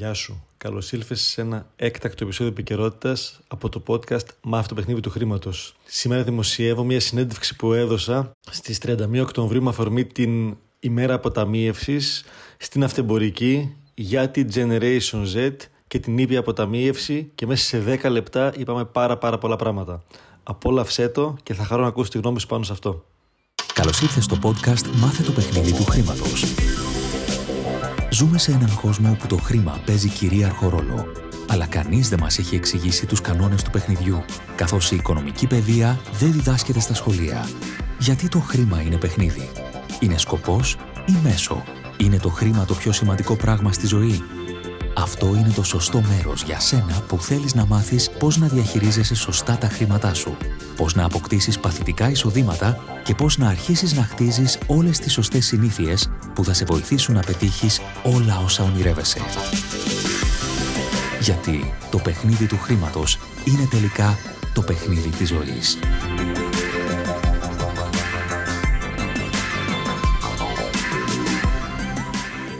Γεια σου. Καλώς ήλθες σε ένα έκτακτο επεισόδιο επικαιρότητας από το podcast Μάθη το παιχνίδι του χρήματος. Σήμερα δημοσιεύω μια συνέντευξη που έδωσα στις 31 Οκτωβρίου με αφορμή την ημέρα αποταμίευσης στην αυτεμπορική για την Generation Z και την ήπια αποταμίευση και μέσα σε 10 λεπτά είπαμε πάρα πάρα πολλά πράγματα. Απόλαυσέ το και θα χαρώ να ακούσεις τη γνώμη σου πάνω σε αυτό. Καλώς ήρθες στο podcast Μάθε το παιχνίδι του χρήματος. Ζούμε σε έναν κόσμο όπου το χρήμα παίζει κυρίαρχο ρόλο. Αλλά κανείς δεν μας έχει εξηγήσει τους κανόνες του παιχνιδιού, καθώς η οικονομική παιδεία δεν διδάσκεται στα σχολεία. Γιατί το χρήμα είναι παιχνίδι; Είναι σκοπός ή μέσο; Είναι το χρήμα το πιο σημαντικό πράγμα στη ζωή; Αυτό είναι το σωστό μέρος για σένα που θέλεις να μάθεις πώς να διαχειρίζεσαι σωστά τα χρήματά σου, πώς να αποκτήσεις παθητικά εισοδήματα και πώς να αρχίσεις να χτίζεις όλες τις σωστές συνήθειες που θα σε βοηθήσουν να πετύχεις όλα όσα ονειρεύεσαι. Γιατί το παιχνίδι του χρήματος είναι τελικά το παιχνίδι της ζωής.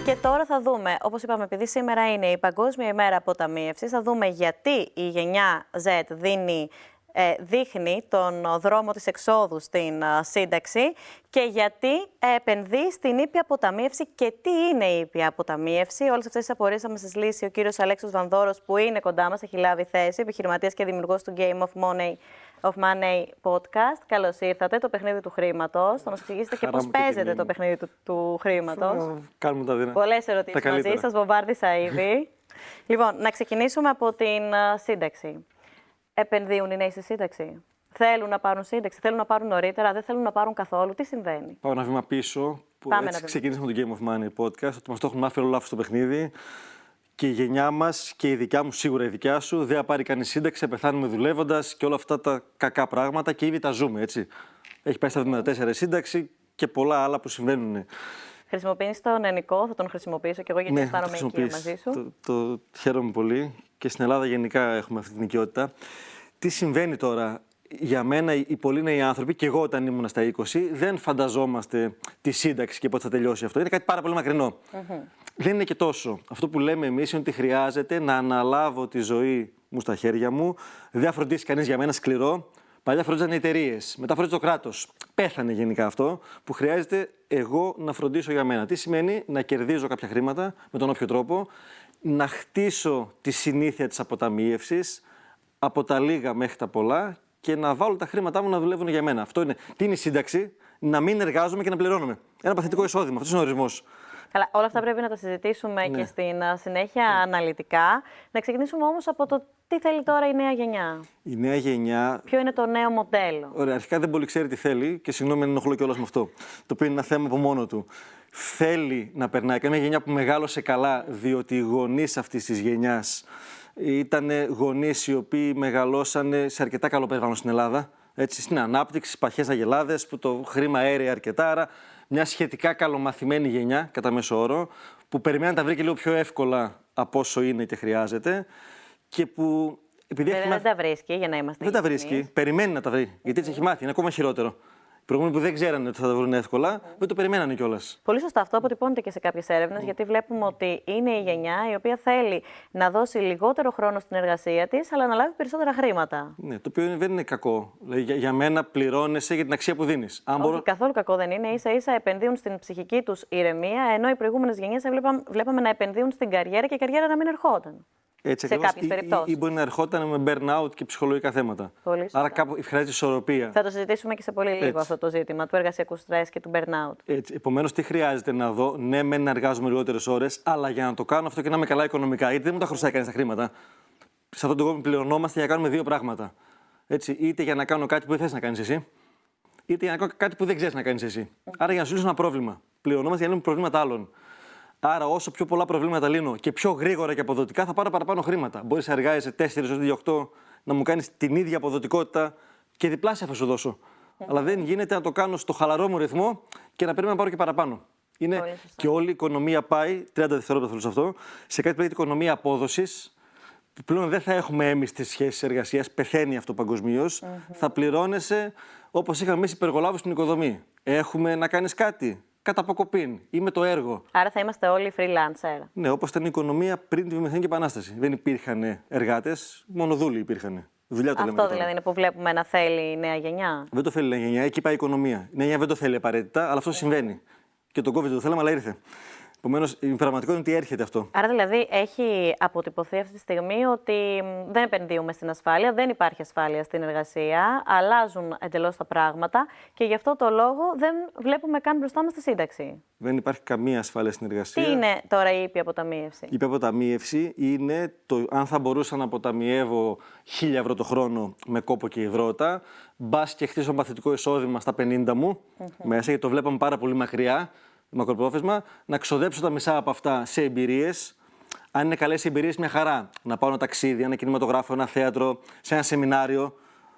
Και τώρα θα δούμε, όπως είπαμε, επειδή σήμερα είναι η Παγκόσμια ημέρα αποταμίευσης, θα δούμε γιατί η γενιά Z δίνει ε, δείχνει τον δρόμο της εξόδου στην ε, σύνταξη και γιατί επενδύει στην ήπια αποταμίευση και τι είναι η ήπια αποταμίευση. Όλες αυτές τις απορίες θα μας τις λύσει ο κύριος Αλέξος Βανδόρος που είναι κοντά μας, έχει λάβει θέση, επιχειρηματίας και δημιουργός του Game of Money of Money Podcast. Καλώς ήρθατε, το παιχνίδι του χρήματος. Θα μας εξηγήσετε και πώς παίζετε το παιχνίδι του, του χρήματος. Κάνουμε τα δίνα. Πολλές ερωτήσεις μαζί σας, βομβάρδισα ήδη. λοιπόν, να ξεκινήσουμε από την uh, σύνταξη επενδύουν οι νέοι στη σύνταξη. Θέλουν να πάρουν σύνταξη, θέλουν να πάρουν νωρίτερα, δεν θέλουν να πάρουν καθόλου. Τι συμβαίνει; Πάω ένα βήμα πίσω. Που Πάμε έτσι ξεκινήσαμε το Game of Money podcast, ότι μας το έχουν μάθει όλο λάθος στο παιχνίδι. Και η γενιά μας και η δικιά μου, σίγουρα η δικιά σου, δεν θα πάρει κανείς σύνταξη, θα πεθάνουμε δουλεύοντας και όλα αυτά τα κακά πράγματα και ήδη τα ζούμε, έτσι. Έχει πάει στα 74 σύνταξη και πολλά άλλα που συμβαίνουν. Χρησιμοποιείς τον ενικό, θα τον χρησιμοποιήσω και εγώ γιατί ναι, αισθάνομαι οικία μαζί σου. Το, το χαίρομαι πολύ και στην Ελλάδα γενικά έχουμε αυτή την οικειότητα. Τι συμβαίνει τώρα, για μένα οι πολύ νέοι άνθρωποι, και εγώ όταν ήμουν στα 20, δεν φανταζόμαστε τη σύνταξη και πότε θα τελειώσει αυτό. Είναι κάτι πάρα πολύ μακρινό. Δεν είναι και τόσο. Αυτό που λέμε εμείς είναι ότι χρειάζεται να αναλάβω τη ζωή μου στα χέρια μου. Δεν θα φροντίσει κανείς για μένα σκληρό. Παλιά φρόντιζαν οι εταιρείες, μετά φρόντιζε το κράτος. Πέθανε γενικά αυτό που χρειάζεται εγώ να φροντίσω για μένα. Τι σημαίνει να κερδίζω κάποια χρήματα με τον όποιο τρόπο, να χτίσω τη συνήθεια της αποταμίευσης από τα λίγα μέχρι τα πολλά και να βάλω τα χρήματά μου να δουλεύουν για μένα. Αυτό είναι. Τι είναι η σύνταξη, να μην εργάζομαι και να πληρώνομαι. Ένα παθητικό εισόδημα. Αυτός είναι ο ορισμός. Καλά, όλα αυτά πρέπει να τα συζητήσουμε ναι. και στην συνέχεια ναι. αναλυτικά. Να ξεκινήσουμε όμως από το τι θέλει τώρα η νέα γενιά. Η νέα γενιά. Ποιο είναι το νέο μοντέλο; Ωραία, αρχικά δεν πολύ ξέρει τι θέλει και συγγνώμη αν ενοχλώ κιόλας με αυτό. Το οποίο είναι ένα θέμα από μόνο του. Θέλει να περνάει. Και είναι μια γενιά που μεγάλωσε καλά, διότι οι γονείς αυτής της γενιάς ήταν γονείς οι οποίοι μεγαλώσανε σε αρκετά καλό περιβάλλον στην Ελλάδα. Έτσι, στην ανάπτυξη, στι παχέ αγελάδες, που το χρήμα έρεε αρκετά. Άρα, μια σχετικά καλομαθημένη γενιά, κατά μέσο όρο, που περιμένει να τα βρει και λίγο πιο εύκολα από όσο είναι και χρειάζεται. Και που. Επειδή δεν τα βρίσκει, για να είμαστε. Δεν τα βρίσκει. Περιμένει να τα βρει. Γιατί έτσι έχει μάθει. Είναι ακόμα χειρότερο προηγούμενοι που δεν ξέρανε ότι θα τα βρουν εύκολα, δεν το περιμένανε κιόλας. Πολύ σωστά. Αυτό αποτυπώνεται και σε κάποιες έρευνες, γιατί βλέπουμε ότι είναι η γενιά η οποία θέλει να δώσει λιγότερο χρόνο στην εργασία της, αλλά να λάβει περισσότερα χρήματα. Ναι, το οποίο δεν είναι κακό. Δηλαδή, για, για μένα πληρώνεσαι για την αξία που δίνεις. Όχι, μπορώ... καθόλου κακό δεν είναι. σα ίσα επενδύουν στην ψυχική τους ηρεμία, ενώ οι προηγούμενες γενιές βλέπαμε, βλέπαμε να επενδύουν στην καριέρα και η καριέρα να μην ερχόταν. Έτσι, σε κάποιες περιπτώσει. Ή, ή, μπορεί να ερχόταν με burnout και ψυχολογικά θέματα. Πολύ Άρα κάπου χρειάζεται ισορροπία. Θα το συζητήσουμε και σε πολύ λίγο αυτό το ζήτημα του εργασιακού στρε και του burnout. Έτσι. Επομένως, τι χρειάζεται να δω; Ναι, με να εργάζομαι λιγότερες ώρες, αλλά για να το κάνω αυτό και να είμαι καλά οικονομικά. Γιατί δεν μου τα χρωστάει κανείς τα χρήματα. Σε αυτόν τον κόσμο πληρωνόμαστε για να κάνουμε δύο πράγματα. Έτσι, είτε για να κάνω κάτι που δεν θες να κάνεις εσύ, είτε για να κάνω κάτι που δεν ξέρεις να κάνεις εσύ. Άρα για να σου λύσω ένα πρόβλημα. Πληρωνόμαστε για να λύνουμε προβλήματα άλλων. Άρα, όσο πιο πολλά προβλήματα λύνω και πιο γρήγορα και αποδοτικά, θα πάρω παραπάνω χρήματα. Μπορείς να εργάζεσαι 4 έω 8 να μου κάνεις την ίδια αποδοτικότητα και διπλάσια θα σου δώσω. Αλλά δεν γίνεται να το κάνω στο χαλαρό μου ρυθμό και να περιμένω να πάρω και παραπάνω. Είναι και όλη η οικονομία πάει, 30 δευτερόλεπτα θέλω σε αυτό, σε κάτι που λέγεται οικονομία απόδοσης, που πλέον δεν θα έχουμε έμιστε σχέσεις εργασίας, πεθαίνει αυτό παγκοσμίως. Θα πληρώνεσαι όπως είχαμε εμείς υπεργολάβους στην οικοδομή. Έχουμε να κάνεις κάτι κατά αποκοπήν ή με το έργο. Άρα θα είμαστε όλοι freelancer. Ναι, όπως ήταν η οικονομία πριν τη βιομηχανική επανάσταση. Δεν υπήρχαν εργάτες, μόνο δούλοι υπήρχαν. Δουλειά το λέμε Αυτό τώρα. δηλαδή είναι που βλέπουμε να θέλει η νέα γενιά. Δεν το θέλει η νέα γενιά, εκεί πάει η οικονομία. Η νέα γενιά δεν το θέλει απαραίτητα, αλλά αυτό συμβαίνει. Και τον COVID δεν το θέλαμε, αλλά ήρθε. Επομένως, η πραγματικότητα είναι ότι έρχεται αυτό. Άρα δηλαδή έχει αποτυπωθεί αυτή τη στιγμή ότι μ, δεν επενδύουμε στην ασφάλεια, δεν υπάρχει ασφάλεια στην εργασία, αλλάζουν εντελώς τα πράγματα και γι' αυτό το λόγο δεν βλέπουμε καν μπροστά μας τη σύνταξη. Δεν υπάρχει καμία ασφάλεια στην εργασία. Τι είναι τώρα η ήπια αποταμίευση; Η αποταμίευση είναι το αν θα μπορούσα να αποταμιεύω 1000 ευρώ το χρόνο με κόπο και υδρότα, μπας και χτίσω παθητικό εισόδημα στα 50 μου μέσα, γιατί το βλέπαμε πάρα πολύ μακριά, μακροπρόθεσμα, να ξοδέψω τα μισά από αυτά σε εμπειρίες. Αν είναι καλές εμπειρίες, μια χαρά. Να πάω ένα ταξίδι, ένα κινηματογράφο, ένα θέατρο, σε ένα σεμινάριο.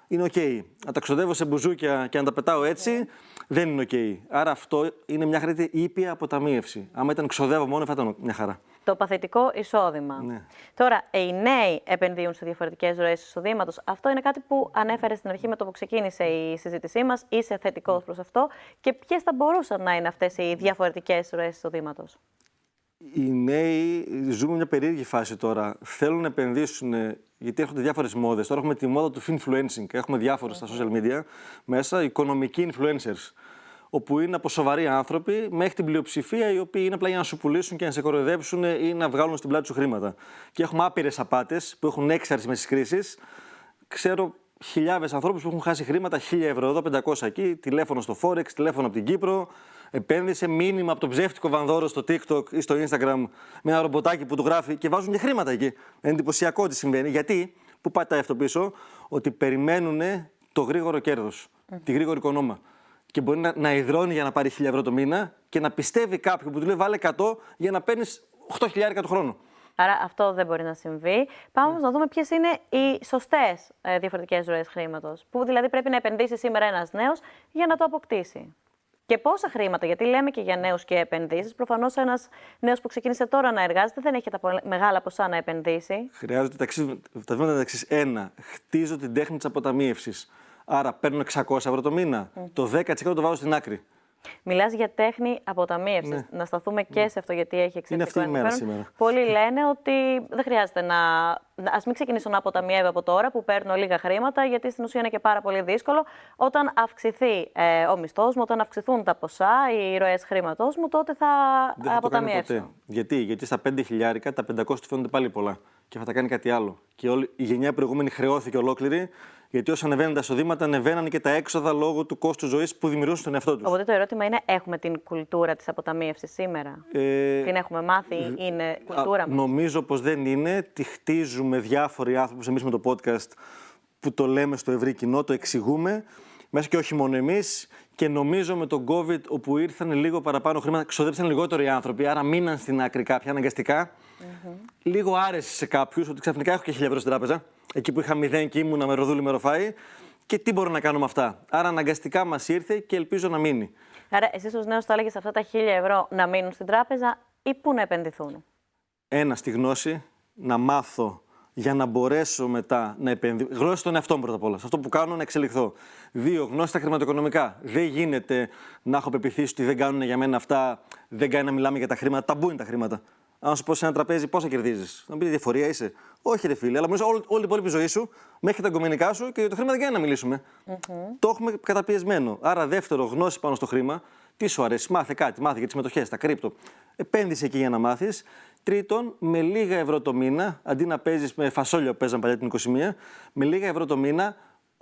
Είναι οκ. Να τα ξοδεύω σε μπουζούκια και να τα πετάω έτσι, δεν είναι οκ. Άρα αυτό είναι μια χαρά ήπια αποταμίευση. Άμα ήταν ξοδεύω μόνο, θα ήταν μια χαρά. Το παθητικό εισόδημα. Ναι. Τώρα, οι νέοι επενδύουν σε διαφορετικές ροές εισοδήματος. Αυτό είναι κάτι που ανέφερε στην αρχή με το που ξεκίνησε η συζήτησή μας. Είσαι θετικός προς αυτό. Και ποιες θα μπορούσαν να είναι αυτές οι διαφορετικές ροές εισοδήματος; Οι νέοι ζούμε μια περίεργη φάση τώρα. Θέλουν να επενδύσουν, γιατί έρχονται διάφορες μόδες. Τώρα έχουμε τη μόδα του influencing. Έχουμε διάφορου στα social media μέσα, οικονομικοί influencers. Όπου είναι από σοβαροί άνθρωποι μέχρι την πλειοψηφία οι οποίοι είναι απλά για να σου πουλήσουν και να σε κοροϊδέψουν ή να βγάλουν στην πλάτη σου χρήματα. Και έχουμε άπειρες απάτες που έχουν έξαρση με τι κρίσει. Ξέρω χιλιάδες ανθρώπους που έχουν χάσει χρήματα, 1000 ευρώ εδώ, 500 εκεί, τηλέφωνο στο Forex, τηλέφωνο από την Κύπρο, επένδυσε μήνυμα από τον ψεύτικο βανδόρο στο TikTok ή στο Instagram με ένα ρομποτάκι που του γράφει και βάζουν και χρήματα εκεί. Είναι εντυπωσιακό τι συμβαίνει. Γιατί, πού πατάει αυτό πίσω, ότι περιμένουν το γρήγορο κέρδος, τη γρήγορη οικονόμα. Και μπορεί να, να υδρώνει για να πάρει 1000 ευρώ το μήνα και να πιστεύει κάποιον που του λέει βάλε 100 για να παίρνεις 8.000 το χρόνο. Άρα αυτό δεν μπορεί να συμβεί. Πάμε όμως να δούμε ποιες είναι οι σωστές ε, διαφορετικές ροές χρήματος. Πού δηλαδή πρέπει να επενδύσει σήμερα ένας νέος για να το αποκτήσει. Και πόσα χρήματα, γιατί λέμε και για νέους και επενδύσεις. Προφανώς ένας νέος που ξεκίνησε τώρα να εργάζεται δεν έχει τα πολλα- μεγάλα ποσά να επενδύσει. Χρειάζονται τα, εξής- τα βήματα τα εξή. Ένας, χτίζω την τέχνη της αποταμίευσης. Άρα παίρνω 600 ευρώ το μήνα. Το 10% το βάζω στην άκρη. Μιλάς για τέχνη αποταμίευσης. Να σταθούμε και σε αυτό, γιατί έχει εξαιρετικό Ναι. αυτή η μέρα ενδιαφέρον. σήμερα. Πολλοί λένε ότι δεν χρειάζεται να. Α μην ξεκινήσω να αποταμιεύω από τώρα που παίρνω λίγα χρήματα, γιατί στην ουσία είναι και πάρα πολύ δύσκολο. Όταν αυξηθεί ε, ο μισθός μου, όταν αυξηθούν τα ποσά, οι ροές χρήματός μου, τότε θα, Δεν θα το κάνει αποταμιεύσω. ποτέ. Γιατί; Γιατί στα 5 χιλιάρικα τα 500 του φαίνονται πάλι πολλά. Και θα τα κάνει κάτι άλλο. Και όλη, η γενιά προηγούμενη χρεώθηκε ολόκληρη, γιατί όσο ανεβαίνουν τα εισοδήματα, ανεβαίναν και τα έξοδα λόγω του κόστου ζωής που δημιουργούσαν στον εαυτό τους. Οπότε το ερώτημα είναι, έχουμε την κουλτούρα της αποταμίευσης σήμερα; Ε, Την έχουμε μάθει, είναι κουλτούρα μας; Νομίζω πως δεν είναι. Τη χτίζουμε διάφοροι άνθρωποι εμείς με το podcast που το λέμε στο ευρύ κοινό, το εξηγούμε. Μέσα και όχι μόνο εμείς. Και νομίζω με τον COVID, όπου ήρθαν λίγο παραπάνω χρήματα, ξοδέψαν λιγότερο οι άνθρωποι, άρα μείναν στην άκρη κάποια αναγκαστικά. Λίγο άρεσε σε κάποιους ότι ξαφνικά έχω και χίλια ευρώ στην τράπεζα. Εκεί που είχα μηδέν και ήμουνα με ροδούλη με ροφάι. Και τι μπορώ να κάνω με αυτά. Άρα αναγκαστικά μας ήρθε και ελπίζω να μείνει. Άρα εσύ ως νέος θα έλεγες αυτά τα χίλια ευρώ να μείνουν στην τράπεζα ή πού να επενδυθούν; Ένα, στη γνώση, να μάθω για να μπορέσω μετά να επενδύσω. Γνώση στον εαυτό μου πρώτα απ' όλα. Σε αυτό που κάνω να εξελιχθώ. Δύο, γνώση στα χρηματοοικονομικά. Δεν γίνεται να έχω πεπιθήσει ότι δεν κάνουν για μένα αυτά, δεν κάνει να μιλάμε για τα χρήματα. Ταμπού είναι τα χρήματα. Αν σου πω σε ένα τραπέζι πόσα κερδίζεις, να πεις διαφορία είσαι. Όχι, ρε φίλε, αλλά μου όλη, όλη η υπόλοιπη ζωή σου μέχρι τα εγκομενικά σου και για το χρήμα δεν κάνει να μιλήσουμε. Το έχουμε καταπιεσμένο. Άρα, δεύτερο, γνώση πάνω στο χρήμα. Τι σου αρέσει, μάθε κάτι, μάθε για τις μετοχέ, τα κρύπτο. Επένδυσε εκεί για να μάθεις. Τρίτον, με λίγα ευρώ το μήνα, αντί να παίζεις με φασόλια που παίζαν παλιά την 21, με λίγα ευρώ το μήνα,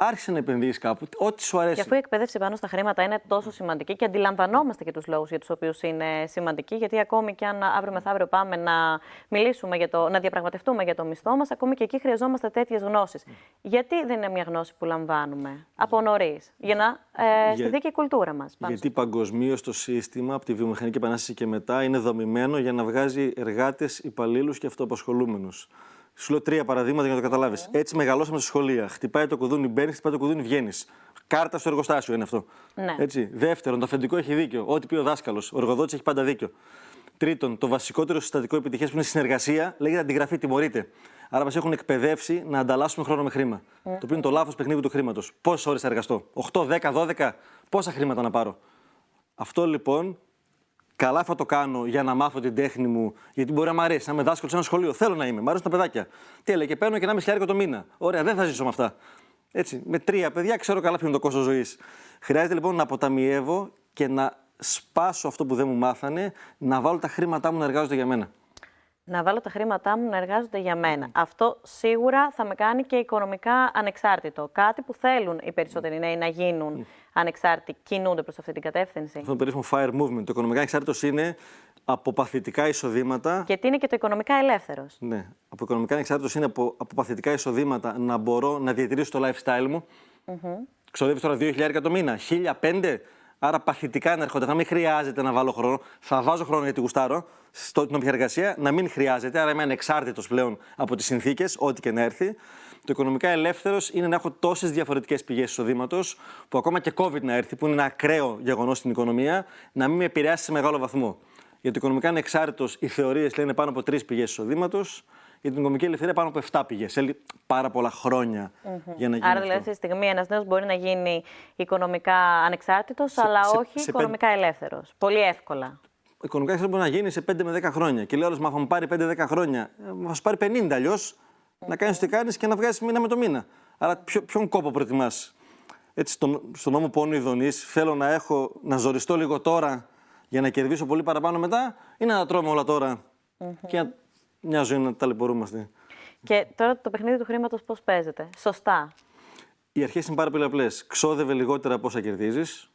άρχισε να επενδύσει κάπου. Ό,τι σου αρέσει. Και αφού η εκπαίδευση πάνω στα χρήματα είναι τόσο σημαντική και αντιλαμβανόμαστε και τους λόγους για τους οποίους είναι σημαντική, γιατί ακόμη και αν αύριο μεθαύριο πάμε να μιλήσουμε για το, να διαπραγματευτούμε για το μισθό μας, ακόμη και εκεί χρειαζόμαστε τέτοιες γνώσεις. Γιατί δεν είναι μια γνώση που λαμβάνουμε από νωρίς, για να ε, Για- στηθεί και η κουλτούρα μας. Γιατί παγκοσμίως το σύστημα από τη βιομηχανική επανάσταση και μετά είναι δομημένο για να βγάζει εργάτες, υπαλλήλους και αυτοαπασχολούμενους. Σου λέω τρία παραδείγματα για να το καταλάβεις. Έτσι μεγαλώσαμε στα σχολεία. Χτυπάει το κουδούνι, μπαίνεις, χτυπάει το κουδούνι, βγαίνεις. Κάρτα στο εργοστάσιο είναι αυτό. Ναι. Έτσι. Δεύτερον, το αφεντικό έχει δίκιο. Ό,τι πει ο δάσκαλος. Ο εργοδότης έχει πάντα δίκιο. Τρίτον, το βασικότερο συστατικό επιτυχίας που είναι η συνεργασία λέγεται αντιγραφή, τιμωρείται. Άρα μας έχουν εκπαιδεύσει να ανταλλάσσουμε χρόνο με χρήμα. Το οποίο είναι το λάθος παιχνίδι του χρήματος. Πόσες ώρες θα εργαστώ, 8, 10, 12, πόσα χρήματα να πάρω; Αυτό λοιπόν καλά θα το κάνω για να μάθω την τέχνη μου, γιατί μπορεί να μου αρέσει. Να είμαι δάσκαλος σε ένα σχολείο, θέλω να είμαι, μου αρέσουν τα παιδάκια. Τι έλεγε, και παίρνω και ένα μισή το μήνα. Ωραία, δεν θα ζήσω με αυτά. Έτσι, με τρία παιδιά ξέρω καλά ποιο είναι το κόστος ζωής. Χρειάζεται λοιπόν να αποταμιεύω και να σπάσω αυτό που δεν μου μάθανε, να βάλω τα χρήματά μου να εργάζονται για μένα. Να βάλω τα χρήματά μου να εργάζονται για μένα. Αυτό σίγουρα θα με κάνει και οικονομικά ανεξάρτητο. Κάτι που θέλουν οι περισσότεροι νέοι να γίνουν ανεξάρτητοι, κινούνται προς αυτή την κατεύθυνση. Αυτό το περίφημο fire movement. Το οικονομικά ανεξάρτητος είναι από παθητικά εισοδήματα. Και τι είναι και το οικονομικά ελεύθερος. Ναι. Από οικονομικά ανεξάρτητος είναι από, από παθητικά εισοδήματα να μπορώ να διατηρήσω το lifestyle μου. Mm-hmm. Ξοδεύει τώρα 2.000 το μήνα, 1.005. Άρα παθητικά να έρχονται. Θα μην χρειάζεται να βάλω χρόνο. Θα βάζω χρόνο γιατί γουστάρω στην όποια εργασία. Να μην χρειάζεται. Άρα είμαι ανεξάρτητος πλέον από τις συνθήκες, ό,τι και να έρθει. Το οικονομικά ελεύθερος είναι να έχω τόσες διαφορετικές πηγές εισοδήματος, που ακόμα και COVID να έρθει, που είναι ένα ακραίο γεγονός στην οικονομία, να μην με επηρεάσει σε μεγάλο βαθμό. Για το οικονομικά ανεξάρτητος, οι θεωρίες λένε πάνω από τρεις πηγές εισοδήματος. Για την οικονομική ελευθερία πάνω από 7 πηγές. Θέλει πάρα πολλά χρόνια mm-hmm. για να γίνει. Άρα, δηλαδή, αυτή τη στιγμή ένας νέος μπορεί να γίνει οικονομικά ανεξάρτητος, αλλά σε, όχι σε οικονομικά πεν... ελεύθερος. Πολύ εύκολα. Οικονομικά ελεύθερο μπορεί να γίνει σε 5 με 10 χρόνια. Και λέω άλλος, μα θα μου πάρει 5-10 χρόνια. Ε, θα σου πάρει 50 αλλιώς να κάνεις τι κάνεις και να βγάζεις μήνα με το μήνα. Άρα, ποιο, ποιον κόπο προτιμάς; Έτσι, στον, στον νόμο πόνου ειδονή, θέλω να, έχω, να ζοριστώ λίγο τώρα για να κερδίσω πολύ παραπάνω μετά, ή να τα τρώμε όλα τώρα mm-hmm. και μια ζωή να ταλαιπωρούμαστε. Και τώρα το παιχνίδι του χρήματος πώς παίζεται, σωστά. Οι αρχές είναι πάρα πολύ απλές. Ξόδευε λιγότερα από όσα κερδίζεις.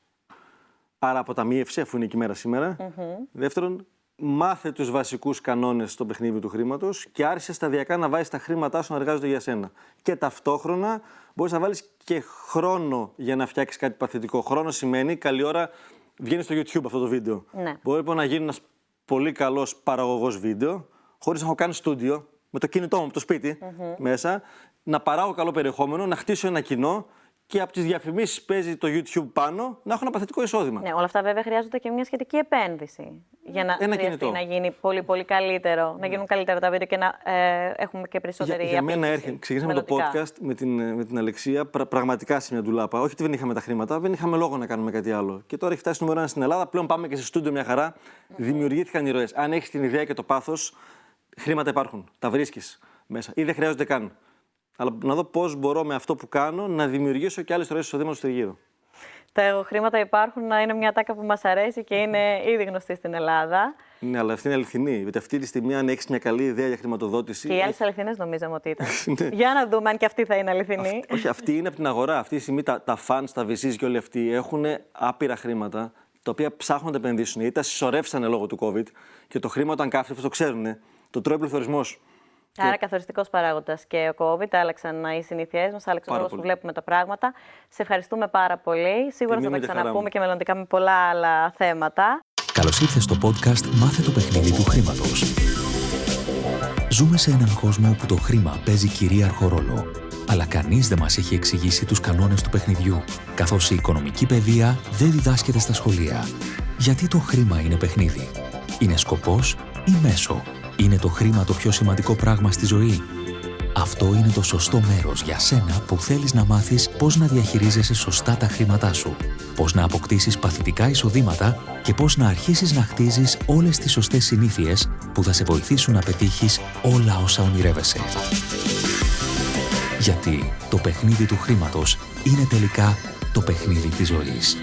Άρα αποταμίευσε, αφού είναι και η μέρα σήμερα. Mm-hmm. Δεύτερον, μάθε τους βασικούς κανόνες στο παιχνίδι του χρήματος και άρχισε σταδιακά να βάζεις τα χρήματά σου να εργάζονται για σένα. Και ταυτόχρονα μπορείς να βάλεις και χρόνο για να φτιάξεις κάτι παθητικό. Χρόνο σημαίνει καλή ώρα βγαίνεις στο YouTube αυτό το βίντεο. Ναι. Μπορεί λοιπόν να γίνει ένας πολύ καλός παραγωγός βίντεο, χωρίς να έχω κάνει στούντιο, με το κινητό μου από το σπιτι μέσα, να παράγω καλό περιεχόμενο, να χτίσω ένα κοινό και από τις διαφημίσεις παίζει το YouTube πάνω να έχω ένα παθητικό εισόδημα. Ναι, όλα αυτά βέβαια χρειάζονται και μια σχετική επένδυση. Για να ένα χρειαστεί να γίνει πολύ, πολύ καλύτερο, να γίνουν καλύτερα τα βίντεο και να ε, έχουμε και περισσότερη Για, για μένα έρχεται. Ξεκινήσαμε το podcast με την, με την Αλεξία πρα, πραγματικά σε μια ντουλάπα. Όχι ότι δεν είχαμε τα χρήματα, δεν είχαμε λόγο να κάνουμε κάτι άλλο. Και τώρα έχει φτάσει νούμερο ένα στην Ελλάδα. Πλέον πάμε και σε στούντιο μια χαρά. Mm-hmm. Δημιουργήθηκαν οι ροές. Αν έχεις την ιδέα και το πάθος, χρήματα υπάρχουν. Τα βρίσκεις μέσα ή δεν χρειάζονται καν αλλά να δω πώς μπορώ με αυτό που κάνω να δημιουργήσω και άλλες ροέ εισοδήματο στο γύρω. Τα χρήματα υπάρχουν να είναι μια τάκα που μας αρέσει και είναι ήδη γνωστή στην Ελλάδα. Ναι, αλλά αυτή είναι αληθινή. Γιατί αυτή τη στιγμή, αν έχεις μια καλή ιδέα για χρηματοδότηση. Και οι άλλε αληθινές νομίζαμε ότι ήταν. Ναι. Για να δούμε αν και αυτή θα είναι αληθινή. Αυτή, όχι, αυτή είναι από την αγορά. Αυτή τη στιγμή τα, τα fans, τα VCs και όλοι αυτοί έχουν άπειρα χρήματα τα οποία ψάχνουν να επενδύσουν ή τα συσσωρεύσανε λόγω του COVID και το χρήμα όταν κάθεται, το ξέρουν, το τρώει πληθωρισμός. Άρα, και... καθοριστικός παράγοντας και ο COVID. Άλλαξαν οι συνήθειές μας, άλλαξαν ο τρόπος που βλέπουμε τα πράγματα. Σε ευχαριστούμε πάρα πολύ. Σίγουρα θα τα ξαναπούμε και μελλοντικά με πολλά άλλα θέματα. Καλώς ήρθες στο podcast Μάθε το παιχνίδι του χρήματος. Ζούμε σε έναν κόσμο όπου το χρήμα παίζει κυρίαρχο ρόλο. Αλλά κανείς δεν μας έχει εξηγήσει τους κανόνες του παιχνιδιού, καθώς η οικονομική παιδεία δεν διδάσκεται στα σχολεία. Γιατί το χρήμα είναι παιχνίδι; Είναι σκοπός ή μέσο; Είναι το χρήμα το πιο σημαντικό πράγμα στη ζωή. Αυτό είναι το σωστό μέρος για σένα που θέλεις να μάθεις πώς να διαχειρίζεσαι σωστά τα χρήματά σου, πώς να αποκτήσεις παθητικά εισοδήματα και πώς να αρχίσεις να χτίζεις όλες τις σωστές συνήθειες που θα σε βοηθήσουν να πετύχεις όλα όσα ονειρεύεσαι. Γιατί το παιχνίδι του χρήματος είναι τελικά το παιχνίδι της ζωής.